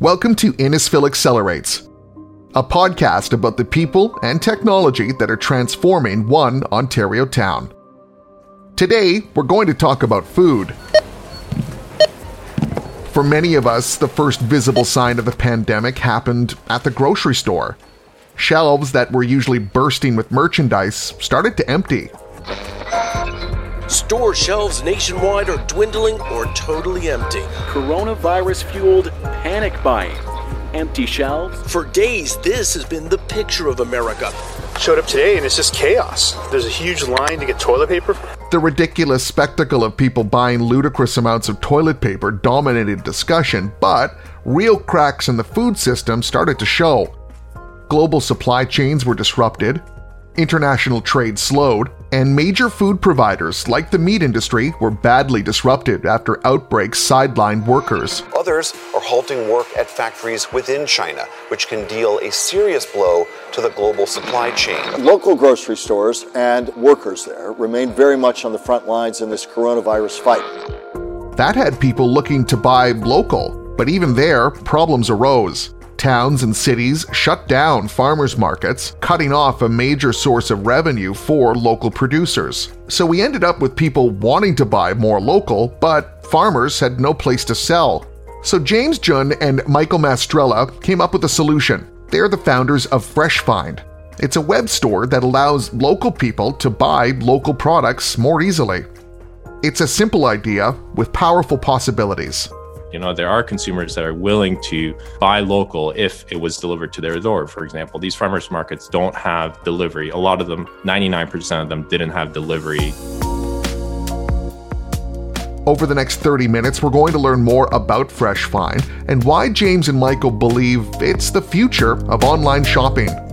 Welcome to Innisfil Accelerates, a podcast about the people and technology that are transforming one Ontario town. Today, we're going to talk about food. For many of us, the first visible sign of the pandemic happened at the grocery store. Shelves that were usually bursting with merchandise started to empty. Store shelves nationwide are dwindling or totally empty. Coronavirus fueled panic buying. Empty shelves. For days, this has been the picture of America. Showed up today and it's just chaos. There's a huge line to get toilet paper. The ridiculous spectacle of people buying ludicrous amounts of toilet paper dominated discussion, but real cracks in the food system started to show. Global supply chains were disrupted, international trade slowed, and major food providers like the meat industry were badly disrupted after outbreaks sidelined workers. Others are halting work at factories within China, which can deal a serious blow to the global supply chain. Local grocery stores and workers there remain very much on the front lines in this coronavirus fight. That had people looking to buy local, but even there, problems arose. Towns and cities shut down farmers markets, cutting off a major source of revenue for local producers. So we ended up with people wanting to buy more local, but farmers had no place to sell. So James Jun and Michael Mastrella came up with a solution. They're the founders of Fresh Find. It's a web store that allows local people to buy local products more easily. It's a simple idea with powerful possibilities. You know, there are consumers that are willing to buy local if it was delivered to their door. For example, these farmers markets don't have delivery. A lot of them, 99% of them, didn't have delivery. Over the next 30 minutes, we're going to learn more about Fresh Find and why James and Michael believe it's the future of online shopping.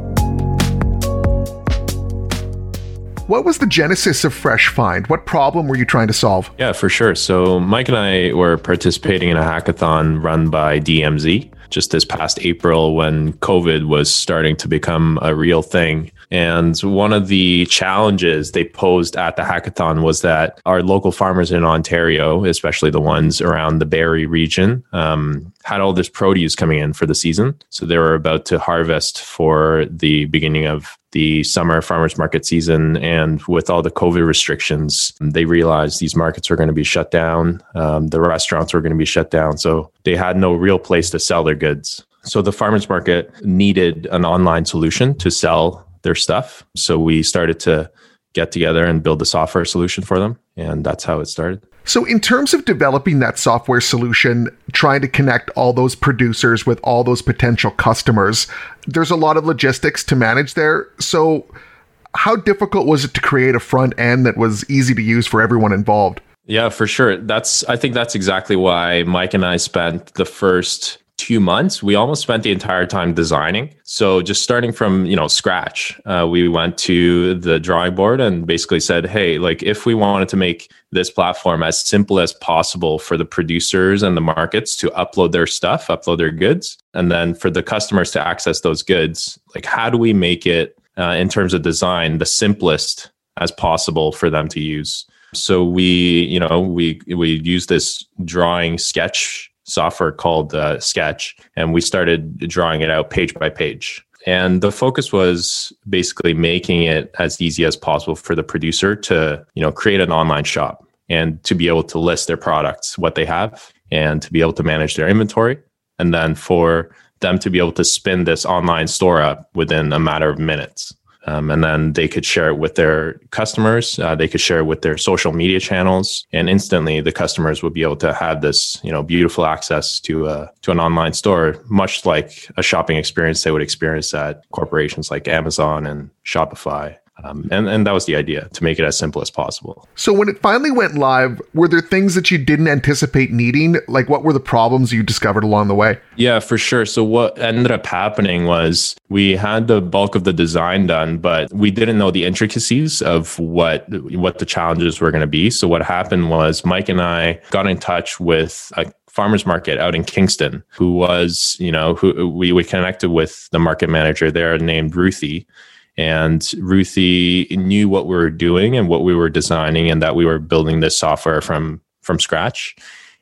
What was the genesis of Fresh Find? What problem were you trying to solve? Yeah, for sure. So, Mike and I were participating in a hackathon run by DMZ just this past April when COVID was starting to become a real thing. And one of the challenges they posed at the hackathon was that our local farmers in Ontario, especially the ones around the Barrie region, um, had all this produce coming in for the season. So they were about to harvest for the beginning of the summer farmers market season. And with all the COVID restrictions, they realized these markets were going to be shut down. Um, the restaurants were going to be shut down. So they had no real place to sell their goods. So the farmers market needed an online solution to sell their stuff. So we started to get together and build a software solution for them. And that's how it started. So, in terms of developing that software solution, trying to connect all those producers with all those potential customers, there's a lot of logistics to manage there. So, how difficult was it to create a front end that was easy to use for everyone involved? Yeah, for sure. That's I think that's exactly why Mike and I spent the first two months we almost spent the entire time designing. So just starting from you know scratch uh, we went to the drawing board and basically said hey like if we wanted to make this platform as simple as possible for the producers and the markets to upload their stuff upload their goods and then for the customers to access those goods like how do we make it uh, in terms of design the simplest as possible for them to use? So we you know we we use this drawing sketch software called uh, Sketch, and we started drawing it out page by page. And the focus was basically making it as easy as possible for the producer to, you know, create an online shop and to be able to list their products, what they have, and to be able to manage their inventory. And then for them to be able to spin this online store up within a matter of minutes. Um, and then they could share it with their customers. Uh, they could share it with their social media channels, and instantly the customers would be able to have this, you know, beautiful access to a to an online store, much like a shopping experience they would experience at corporations like Amazon and Shopify. Um, and, and that was the idea to make it as simple as possible. So, when it finally went live, were there things that you didn't anticipate needing? Like, what were the problems you discovered along the way? Yeah, for sure. So, what ended up happening was we had the bulk of the design done, but we didn't know the intricacies of what what the challenges were going to be. So, what happened was Mike and I got in touch with a farmers market out in Kingston, who was, you know, who we, we connected with the market manager there named Ruthie and Ruthie knew what we were doing and what we were designing, and that we were building this software from from scratch.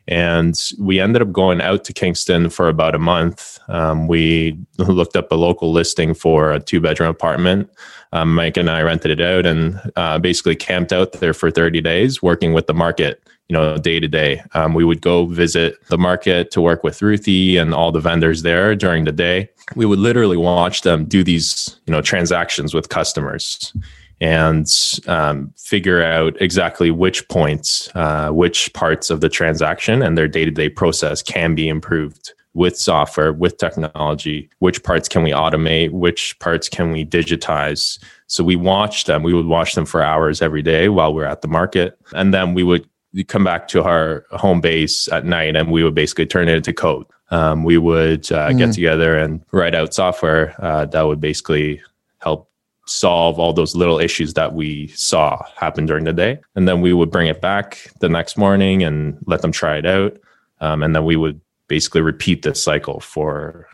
And we ended up going out to Kingston for about a month. Um, we looked up a local listing for a two bedroom apartment. Um, Mike and I rented it out and uh, basically camped out there for 30 days, working with the market, you know, day to day. Um, we would go visit the market to work with Ruthie and all the vendors there during the day. We would literally watch them do these, you know, transactions with customers and um, figure out exactly which points, uh, which parts of the transaction and their day to day process can be improved with software, with technology. Which parts can we automate? Which parts can we digitize? So we watched them. We would watch them for hours every day while we are at the market. And then we would come back to our home base at night and we would basically turn it into code. Um, we would uh, mm. get together and write out software uh, that would basically help solve all those little issues that we saw happen during the day. And then we would bring it back the next morning and let them try it out. Um, and then we would basically repeat this cycle for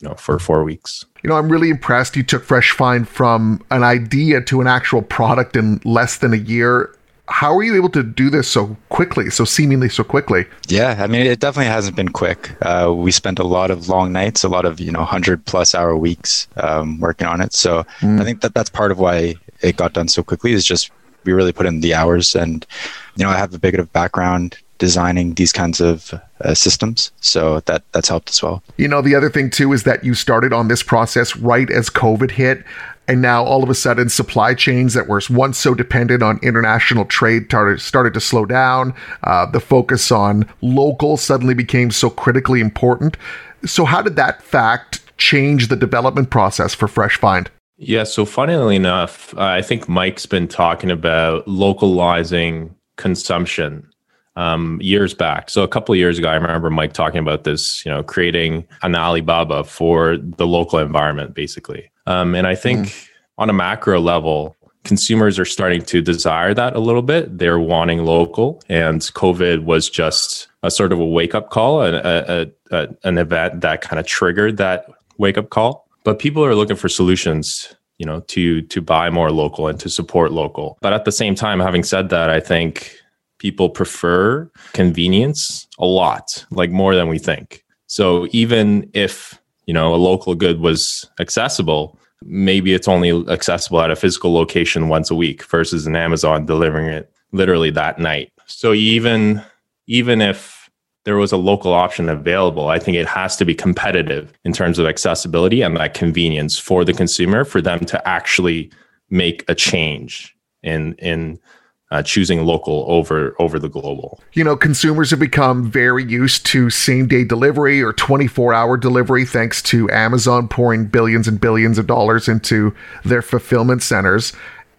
you know for four weeks. You know, I'm really impressed you took Fresh Find from an idea to an actual product in less than a year how are you able to do this so quickly, so seemingly so quickly? Yeah, I mean, it definitely hasn't been quick. Uh, we spent a lot of long nights, a lot of you know hundred plus hour weeks um, working on it. So mm. I think that that's part of why it got done so quickly. Is just we really put in the hours, and you know, I have a bit of background designing these kinds of uh, systems so that that's helped as well you know the other thing too is that you started on this process right as covid hit and now all of a sudden, supply chains that were once so dependent on international trade started, started to slow down. Uh, the focus on local suddenly became so critically important. So, how did that fact change the development process for Fresh Find? Yeah, so funnily enough, I think Mike's been talking about localizing consumption um, years back. So a couple of years ago, I remember Mike talking about this, you know, creating an Alibaba for the local environment, basically. Um, and I think mm. on a macro level, consumers are starting to desire that a little bit. They're wanting local, and COVID was just a sort of a wake up call, a, a, a, an event that kind of triggered that wake up call. But people are looking for solutions, you know, to to buy more local and to support local. But at the same time, having said that, I think people prefer convenience a lot, like more than we think. So even if you know a local good was accessible maybe it's only accessible at a physical location once a week versus an amazon delivering it literally that night so even even if there was a local option available i think it has to be competitive in terms of accessibility and that convenience for the consumer for them to actually make a change in in uh, choosing local over over the global. You know, consumers have become very used to same day delivery or 24 hour delivery thanks to Amazon pouring billions and billions of dollars into their fulfillment centers.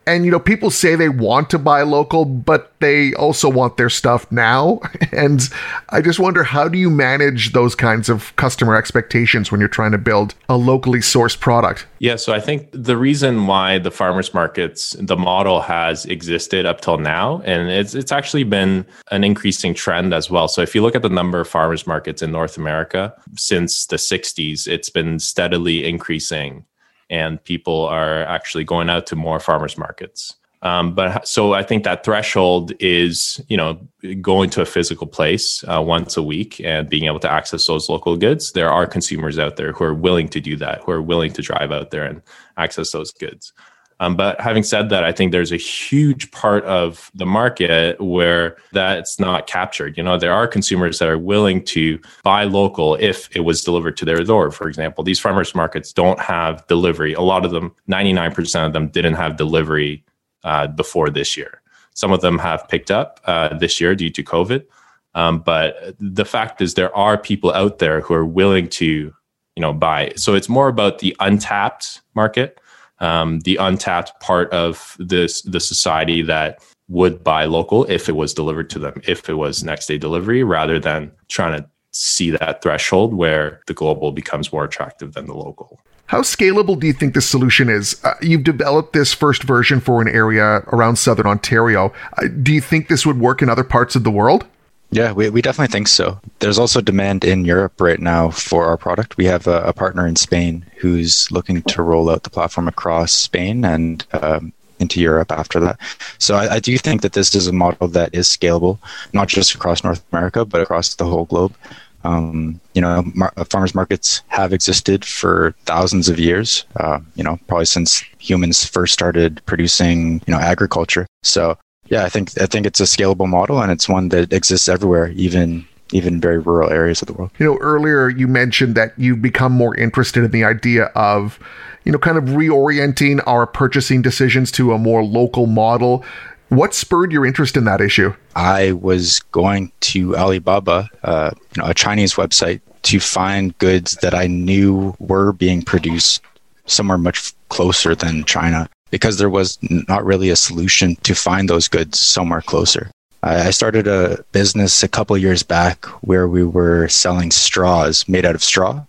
And, you know, people say they want to buy local, but they also want their stuff now. And I just wonder how do you manage those kinds of customer expectations when you're trying to build a locally sourced product? Yeah. So I think the reason why the farmers markets, the model has existed up till now, and it's, it's actually been an increasing trend as well. So if you look at the number of farmers markets in North America since the 60s, it's been steadily increasing and people are actually going out to more farmers markets. Um, but so I think that threshold is, you know, going to a physical place uh, once a week and being able to access those local goods. There are consumers out there who are willing to do that, who are willing to drive out there and access those goods. Um, but having said that, I think there's a huge part of the market where that's not captured. You know, there are consumers that are willing to buy local if it was delivered to their door. For example, these farmers markets don't have delivery. A lot of them, 99% of them, didn't have delivery uh, before this year. Some of them have picked up uh, this year due to COVID. Um, but the fact is, there are people out there who are willing to, you know, buy. So it's more about the untapped market um, the untapped part of this the society that would buy local if it was delivered to them, if it was next day delivery, rather than trying to see that threshold where the global becomes more attractive than the local. How scalable do you think this solution is? Uh, you've developed this first version for an area around southern Ontario. Uh, do you think this would work in other parts of the world? Yeah, we, we definitely think so. There's also demand in Europe right now for our product. We have a, a partner in Spain who's looking to roll out the platform across Spain and um, into Europe after that. So I, I, do think that this is a model that is scalable, not just across North America, but across the whole globe. Um, you know, mar- farmers markets have existed for thousands of years. Uh, you know, probably since humans first started producing, you know, agriculture. So yeah, I think I think it's a scalable model, and it's one that exists everywhere, even even very rural areas of the world. You know, earlier you mentioned that you've become more interested in the idea of, you know, kind of reorienting our purchasing decisions to a more local model. What spurred your interest in that issue? I was going to Alibaba, uh, you know, a Chinese website, to find goods that I knew were being produced somewhere much closer than China because there was not really a solution to find those goods somewhere closer. I started a business a couple years back where we were selling straws made out of straw.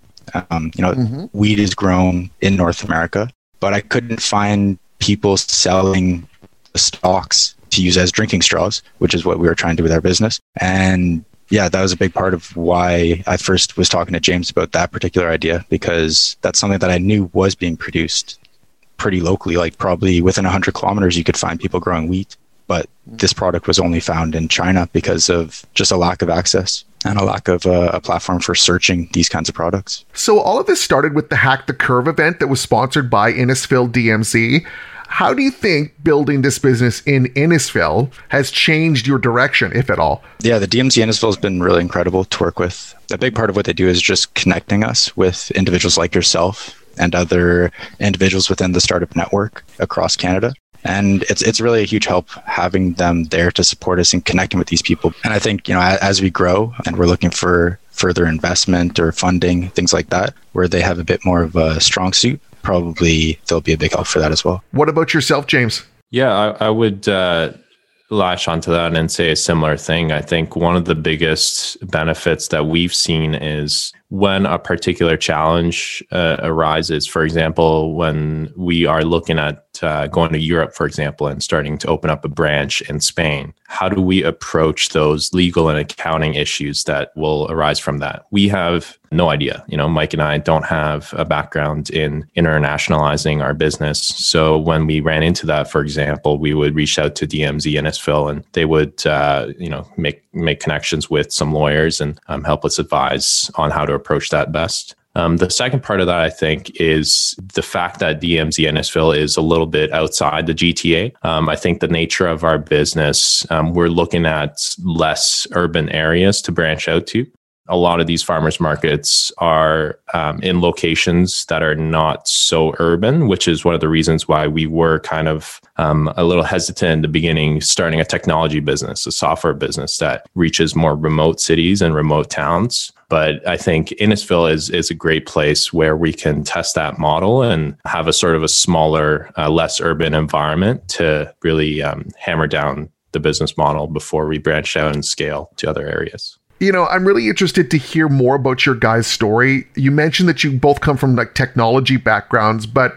Um, you know, mm-hmm. wheat is grown in North America, but I couldn't find people selling the stalks to use as drinking straws, which is what we were trying to do with our business. And yeah, that was a big part of why I first was talking to James about that particular idea because that's something that I knew was being produced pretty locally. Like probably within 100 kilometers, you could find people growing wheat but this product was only found in China because of just a lack of access and a lack of uh, a platform for searching these kinds of products. So all of this started with the Hack the Curve event that was sponsored by Innisfil DMZ. How do you think building this business in Innisfil has changed your direction, if at all? Yeah, the DMZ Innisfil has been really incredible to work with. A big part of what they do is just connecting us with individuals like yourself and other individuals within the startup network across Canada and it's it's really a huge help having them there to support us and connecting with these people. And I think you know as, as we grow and we're looking for further investment or funding things like that, where they have a bit more of a strong suit, probably they'll be a big help for that as well. What about yourself, James? Yeah, I, I would. Uh, latch onto that and say a similar thing. I think one of the biggest benefits that we've seen is when a particular challenge uh, arises. For example, when we are looking at uh, going to Europe, for example, and starting to open up a branch in Spain? How do we approach those legal and accounting issues that will arise from that? We have no idea. You know, Mike and I don't have a background in internationalizing our business. So when we ran into that, for example, we would reach out to DMZ Innisfil and they would, uh, you know, make make connections with some lawyers and um, help us advise on how to approach that best. Um, the second part of that, I think, is the fact that DMZ Innisfil is a little bit outside the GTA. Um, I think the nature of our business, um, we're looking at less urban areas to branch out to a lot of these farmers markets are um, in locations that are not so urban, which is one of the reasons why we were kind of um, a little hesitant in the beginning, starting a technology business, a software business that reaches more remote cities and remote towns. But I think Innisfil is is a great place where we can test that model and have a sort of a smaller, uh, less urban environment to really um, hammer down the business model before we branch out and scale to other areas. You know, I'm really interested to hear more about your guys' story. You mentioned that you both come from like technology backgrounds, but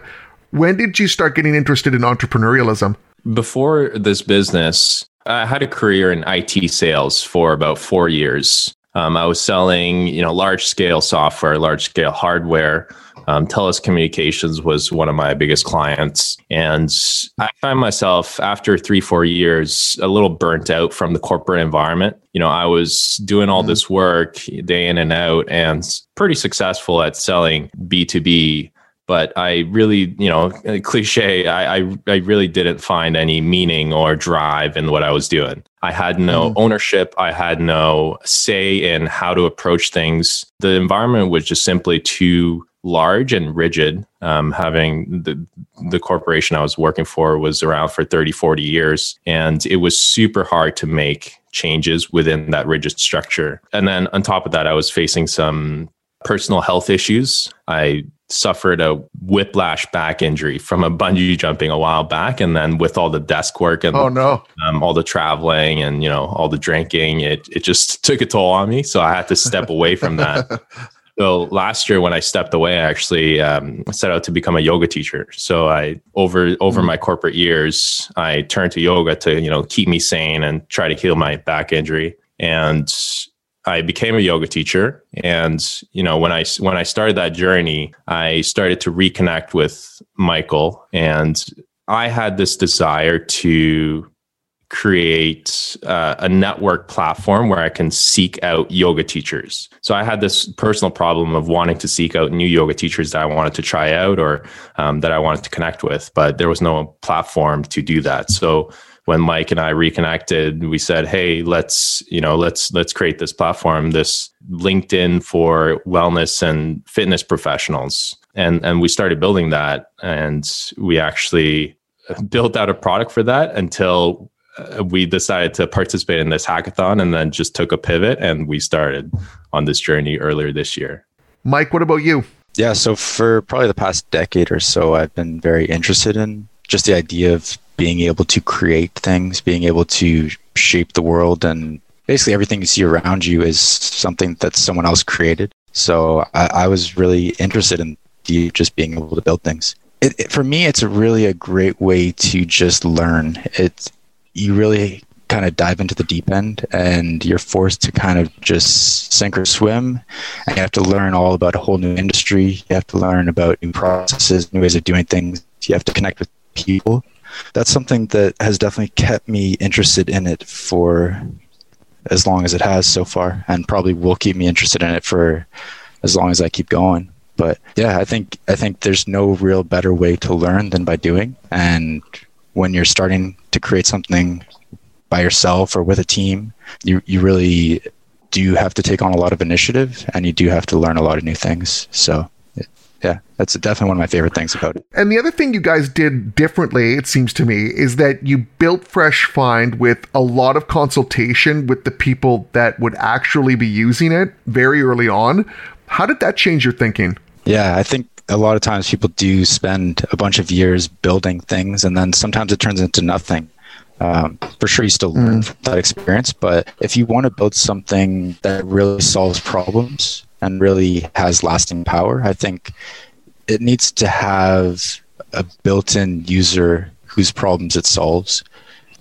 when did you start getting interested in entrepreneurialism? Before this business, I had a career in IT sales for about four years. Um, I was selling, you know, large scale software, large scale hardware um, TELUS Communications was one of my biggest clients. And I find myself after three, four years, a little burnt out from the corporate environment. You know, I was doing all mm-hmm. this work day in and out and pretty successful at selling B2B but I really, you know, cliche, I, I, I, really didn't find any meaning or drive in what I was doing. I had no mm. ownership. I had no say in how to approach things. The environment was just simply too large and rigid. Um, having the the corporation I was working for was around for 30, 40 years, and it was super hard to make changes within that rigid structure. And then on top of that, I was facing some personal health issues. I suffered a whiplash back injury from a bungee jumping a while back, and then with all the desk work and oh no, um, all the traveling and you know all the drinking, it it just took a toll on me. So I had to step away from that. So last year when I stepped away, I actually um, set out to become a yoga teacher. So I over over mm-hmm. my corporate years, I turned to yoga to you know keep me sane and try to heal my back injury. And I became a yoga teacher. And you know when I when I started that journey, I started to reconnect with Michael and I had this desire to create uh, a network platform where I can seek out yoga teachers. So I had this personal problem of wanting to seek out new yoga teachers that I wanted to try out or um, that I wanted to connect with, but there was no platform to do that. So when Mike and I reconnected, we said, "Hey, let's you know let's let's create this platform, this LinkedIn for wellness and fitness professionals." And and we started building that, and we actually built out a product for that until uh, we decided to participate in this hackathon and then just took a pivot and we started on this journey earlier this year. Mike, what about you? Yeah, so for probably the past decade or so, I've been very interested in just the idea of being able to create things, being able to shape the world, and basically everything you see around you is something that someone else created. So I, I was really interested in just being able to build things. It, it, for me, it's a really a great way to just learn. It's you really kind of dive into the deep end and you're forced to kind of just sink or swim and you have to learn all about a whole new industry you have to learn about new processes new ways of doing things you have to connect with people that's something that has definitely kept me interested in it for as long as it has so far and probably will keep me interested in it for as long as I keep going but yeah I think I think there's no real better way to learn than by doing and when you're starting to create something by yourself or with a team, you you really do have to take on a lot of initiative and you do have to learn a lot of new things. So yeah, that's definitely one of my favorite things about it. And the other thing you guys did differently, it seems to me, is that you built Fresh Find with a lot of consultation with the people that would actually be using it very early on. How did that change your thinking? Yeah, I think a lot of times people do spend a bunch of years building things and then sometimes it turns into nothing. Um, for sure, you still learn mm. from that experience, but if you want to build something that really solves problems and really has lasting power, I think it needs to have a built in user whose problems it solves.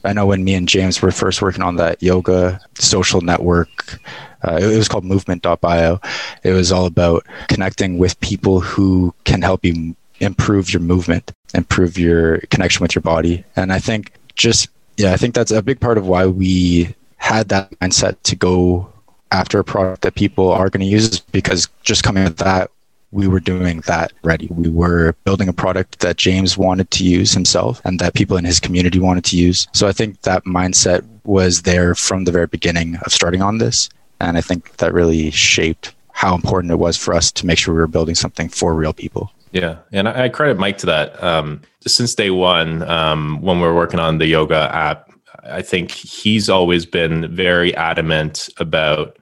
I know when me and James were first working on that yoga social network uh, it, was called movement.bio. It was all about connecting with people who can help you improve your movement, improve your connection with your body. And I think just, yeah, I think that's a big part of why we had that mindset to go after a product that people are going to use because just coming with that, we were doing that ready. We were building a product that James wanted to use himself and that people in his community wanted to use. So I think that mindset was there from the very beginning of starting on this. And I think that really shaped how important it was for us to make sure we were building something for real people. Yeah, and I credit Mike to that. Um, since day one, um, when we are working on the yoga app, I think he's always been very adamant about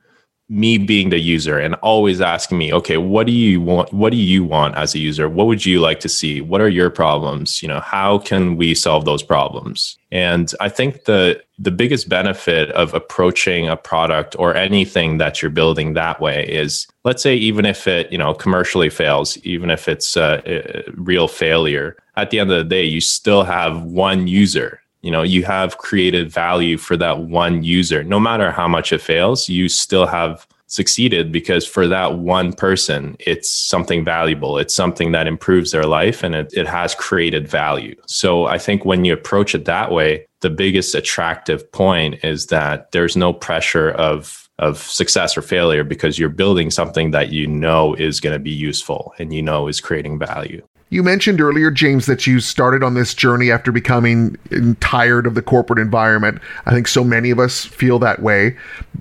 me being the user and always asking me okay what do you want what do you want as a user? What would you like to see? What are your problems? You know how can we solve those problems? And i think the the biggest benefit of approaching a product or anything that you're building that way is let's say even if it you know commercially fails even if it's a, a real failure at the end of the day you still have one user you know you have created value for that one user. No matter how much it fails you still have succeeded because for that one person it's something valuable. It's something that improves their life and it, it has created value. So i think when you approach it that way the biggest attractive point is that there's no pressure of of success or failure because you're building something that you know is going to be useful and you know is creating value you mentioned earlier, James, that you started on this journey after becoming tired of the corporate environment. I think so many of us feel that way.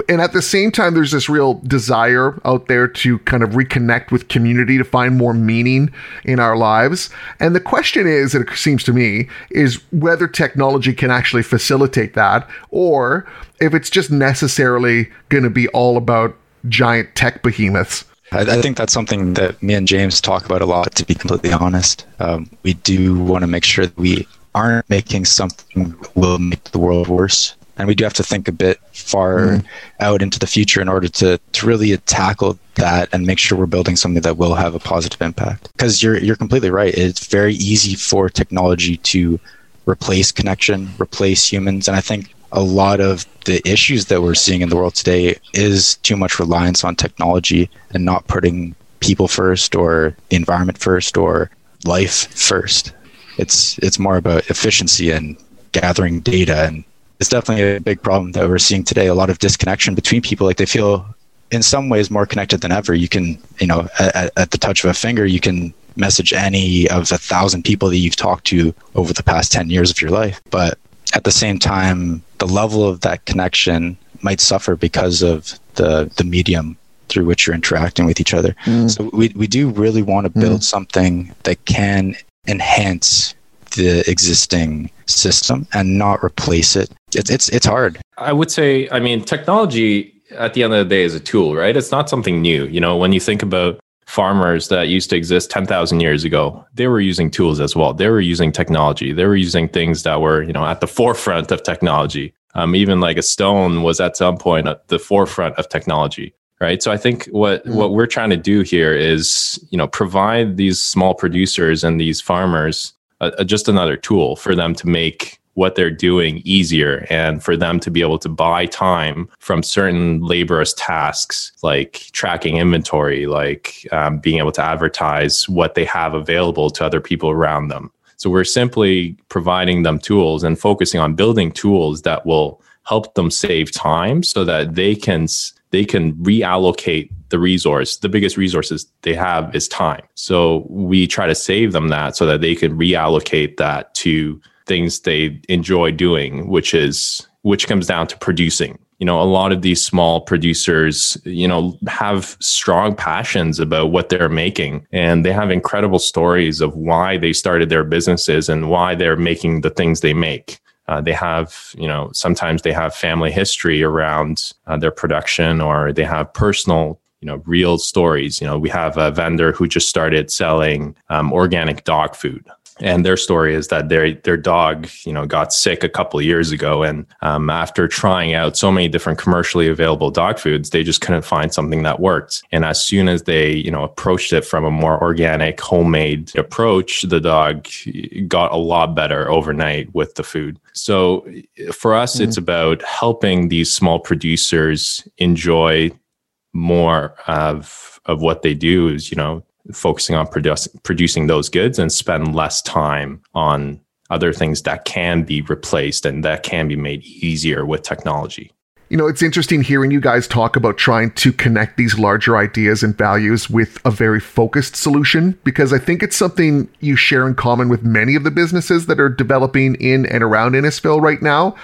And at the same time, there's this real desire out there to kind of reconnect with community, to find more meaning in our lives. And the question is, it seems to me, is whether technology can actually facilitate that or if it's just necessarily going to be all about giant tech behemoths. I, I, think that's something that me and James talk about a lot, to be completely honest. Um, we do want to make sure that we aren't making something that will make the world worse. And we do have to think a bit far mm. out into the future in order to, to really tackle that and make sure we're building something that will have a positive impact. Because you're you're completely right. It's very easy for technology to replace connection, replace humans. And I think a lot of the issues that we're seeing in the world today is too much reliance on technology and not putting people first or the environment first or life first. it's it's more about efficiency and gathering data and it's definitely a big problem that we're seeing today. A lot of disconnection between people like they feel in some ways more connected than ever. You can you know at, at the touch of a finger you can message any of a thousand people that you've talked to over the past 10 years of your life. But at the same time the level of that connection might suffer because of the the medium through which you're interacting with each other. Mm. So we we do really want to build mm. something that can enhance the existing system and not replace it. It's it's it's hard. I would say, I mean, technology at the end of the day is a tool, right? It's not something new. You know, when you think about farmers that used to exist 10,000 years ago, they were using tools as well. They were using technology. They were using things that were, you know, at the forefront of technology. Um, even like a stone was at some point at the forefront of technology right so i think what mm. what we're trying to do here is you know provide these small producers and these farmers uh, just another tool for them to make what they're doing easier and for them to be able to buy time from certain laborious tasks like tracking inventory like um, being able to advertise what they have available to other people around them so we're simply providing them tools and focusing on building tools that will help them save time so that they can they can reallocate the resource. The biggest resources they have is time. So we try to save them that so that they can reallocate that to things they enjoy doing, which is which comes down to producing. You know, a lot of these small producers, you know, have strong passions about what they're making and they have incredible stories of why they started their businesses and why they're making the things they make. Uh, they have, you know, sometimes they have family history around uh, their production or they have personal, you know, real stories. You know, we have a vendor who just started selling um, organic dog food and their story is that their their dog you know got sick a couple years ago. And um, after trying out so many different commercially available dog foods they just couldn't find something that worked. And as soon as they you know approached it from a more organic homemade approach the dog got a lot better overnight with the food. So for us mm-hmm. it's about helping these small producers enjoy more of of what they do is you know focusing on produce, producing those goods and spend less time on other things that can be replaced and that can be made easier with technology. You know, it's interesting hearing you guys talk about trying to connect these larger ideas and values with a very focused solution because I think it's something you share in common with many of the businesses that are developing in and around Innisfil right now.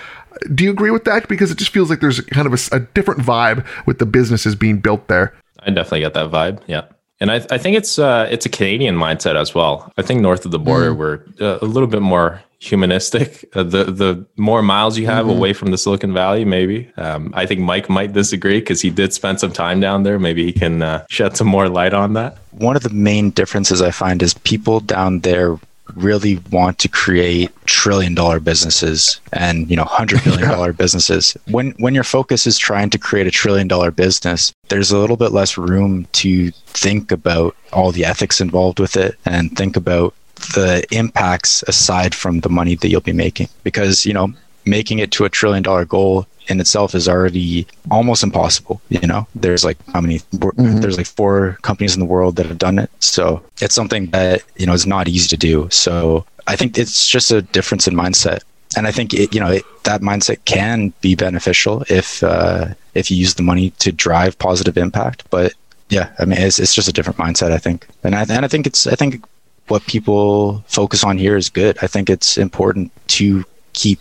Do you agree with that? Because it just feels like there's kind of a, a different vibe with the businesses being built there. I definitely get that vibe. Yeah. And I, I think it's uh, it's a Canadian mindset as well. I think north of the border, mm. we're uh, a little bit more humanistic. Uh, the the more miles you have mm-hmm. away from the Silicon Valley, maybe. Um, I think Mike might disagree because he did spend some time down there. Maybe he can uh, shed some more light on that. One of the main differences I find is people down there really want to create trillion dollar businesses and you know hundred billion dollar businesses. When when your focus is trying to create a trillion dollar business there's a little bit less room to think about all the ethics involved with it and think about the impacts aside from the money that you'll be making. Because you know making it to a trillion dollar goal in itself is already almost impossible. You know, there's like how many? Mm-hmm. There's like four companies in the world that have done it. So it's something that you know is not easy to do. So I think it's just a difference in mindset, and I think it, you know it, that mindset can be beneficial if uh, if you use the money to drive positive impact. But yeah, I mean, it's it's just a different mindset. I think, and I and I think it's I think what people focus on here is good. I think it's important to keep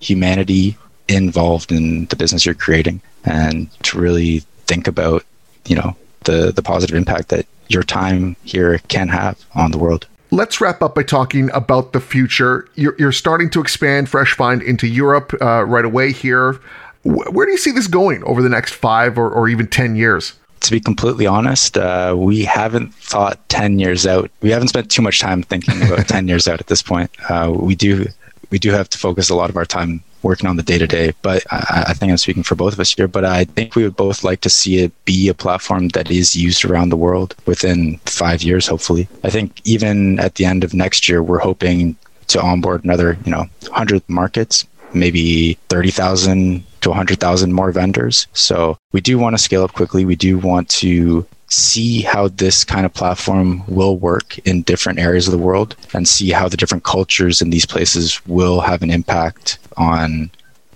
humanity involved in the business you're creating and to really think about you know the the positive impact that your time here can have on the world Let's wrap up by talking about the future. You're, you're starting to expand Fresh Find into Europe uh, right away here. where do you see this going over the next five or, or even 10 years? To be completely honest, uh, we haven't thought 10 years out. We haven't spent too much time thinking about 10 years out at this point. Uh, we do we do have to focus a lot of our time working on the day to day. But I, I, think I'm speaking for both of us here. But I think we would both like to see it be a platform that is used around the world within five years, hopefully. I think even at the end of next year, we're hoping to onboard another, you know, 100 markets, maybe 30,000 to 100,000 more vendors. So we do want to scale up quickly. We do want to see how this kind of platform will work in different areas of the world and see how the different cultures in these places will have an impact on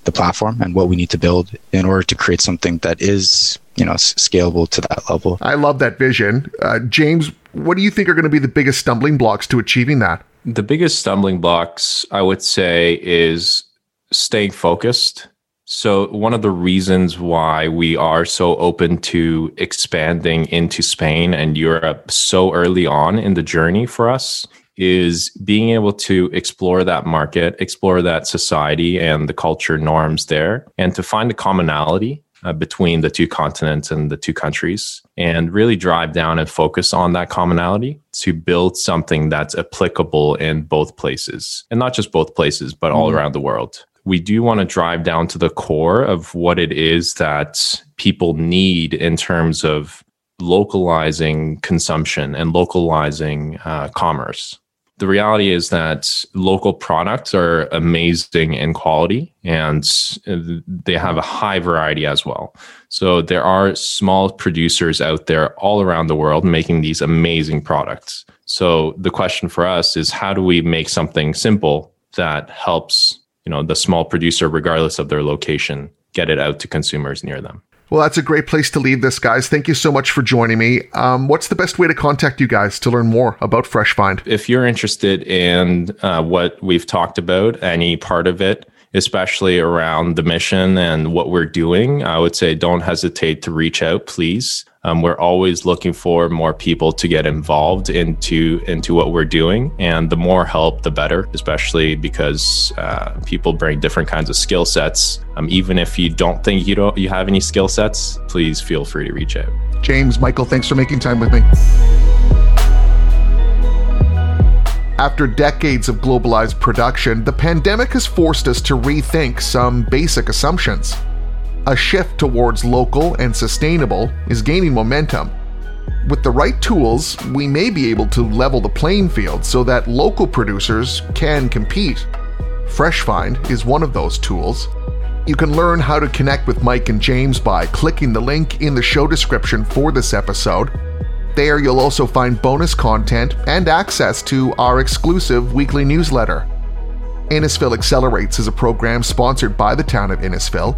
the platform and what we need to build in order to create something that is you know scalable to that level. I love that vision. Uh, james what do you think are going to be the biggest stumbling blocks to achieving that? The biggest stumbling blocks i would say is staying focused so, one of the reasons why we are so open to expanding into Spain and Europe so early on in the journey for us is being able to explore that market, explore that society and the culture norms there, and to find a commonality uh, between the two continents and the two countries, and really drive down and focus on that commonality to build something that's applicable in both places, and not just both places, but all mm. around the world we do want to drive down to the core of what it is that people need in terms of localizing consumption and localizing uh, commerce. The reality is that local products are amazing in quality and they have a high variety as well. So there are small producers out there all around the world making these amazing products. So the question for us is how do we make something simple that helps you know the small producer regardless of their location get it out to consumers near them. Well that's a great place to leave this guys. Thank you so much for joining me. Um, what's the best way to contact you guys to learn more about fresh find? If you're interested in uh, what we've talked about any part of it especially around the mission and what we're doing, I would say don't hesitate to reach out, please. Um, we're always looking for more people to get involved into into what we're doing, and the more help, the better. Especially because uh, people bring different kinds of skill sets. Um, even if you don't think you don't you have any skill sets, please feel free to reach out. James, Michael, thanks for making time with me. After decades of globalized production, the pandemic has forced us to rethink some basic assumptions. A shift towards local and sustainable is gaining momentum. With the right tools, we may be able to level the playing field so that local producers can compete. FreshFind is one of those tools. You can learn how to connect with Mike and James by clicking the link in the show description for this episode there, you'll also find bonus content and access to our exclusive weekly newsletter. Innisfil Accelerates is a program sponsored by the town of Innisfil.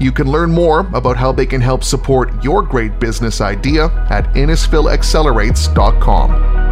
You can learn more about how they can help support your great business idea at InnisfilAccelerates.com.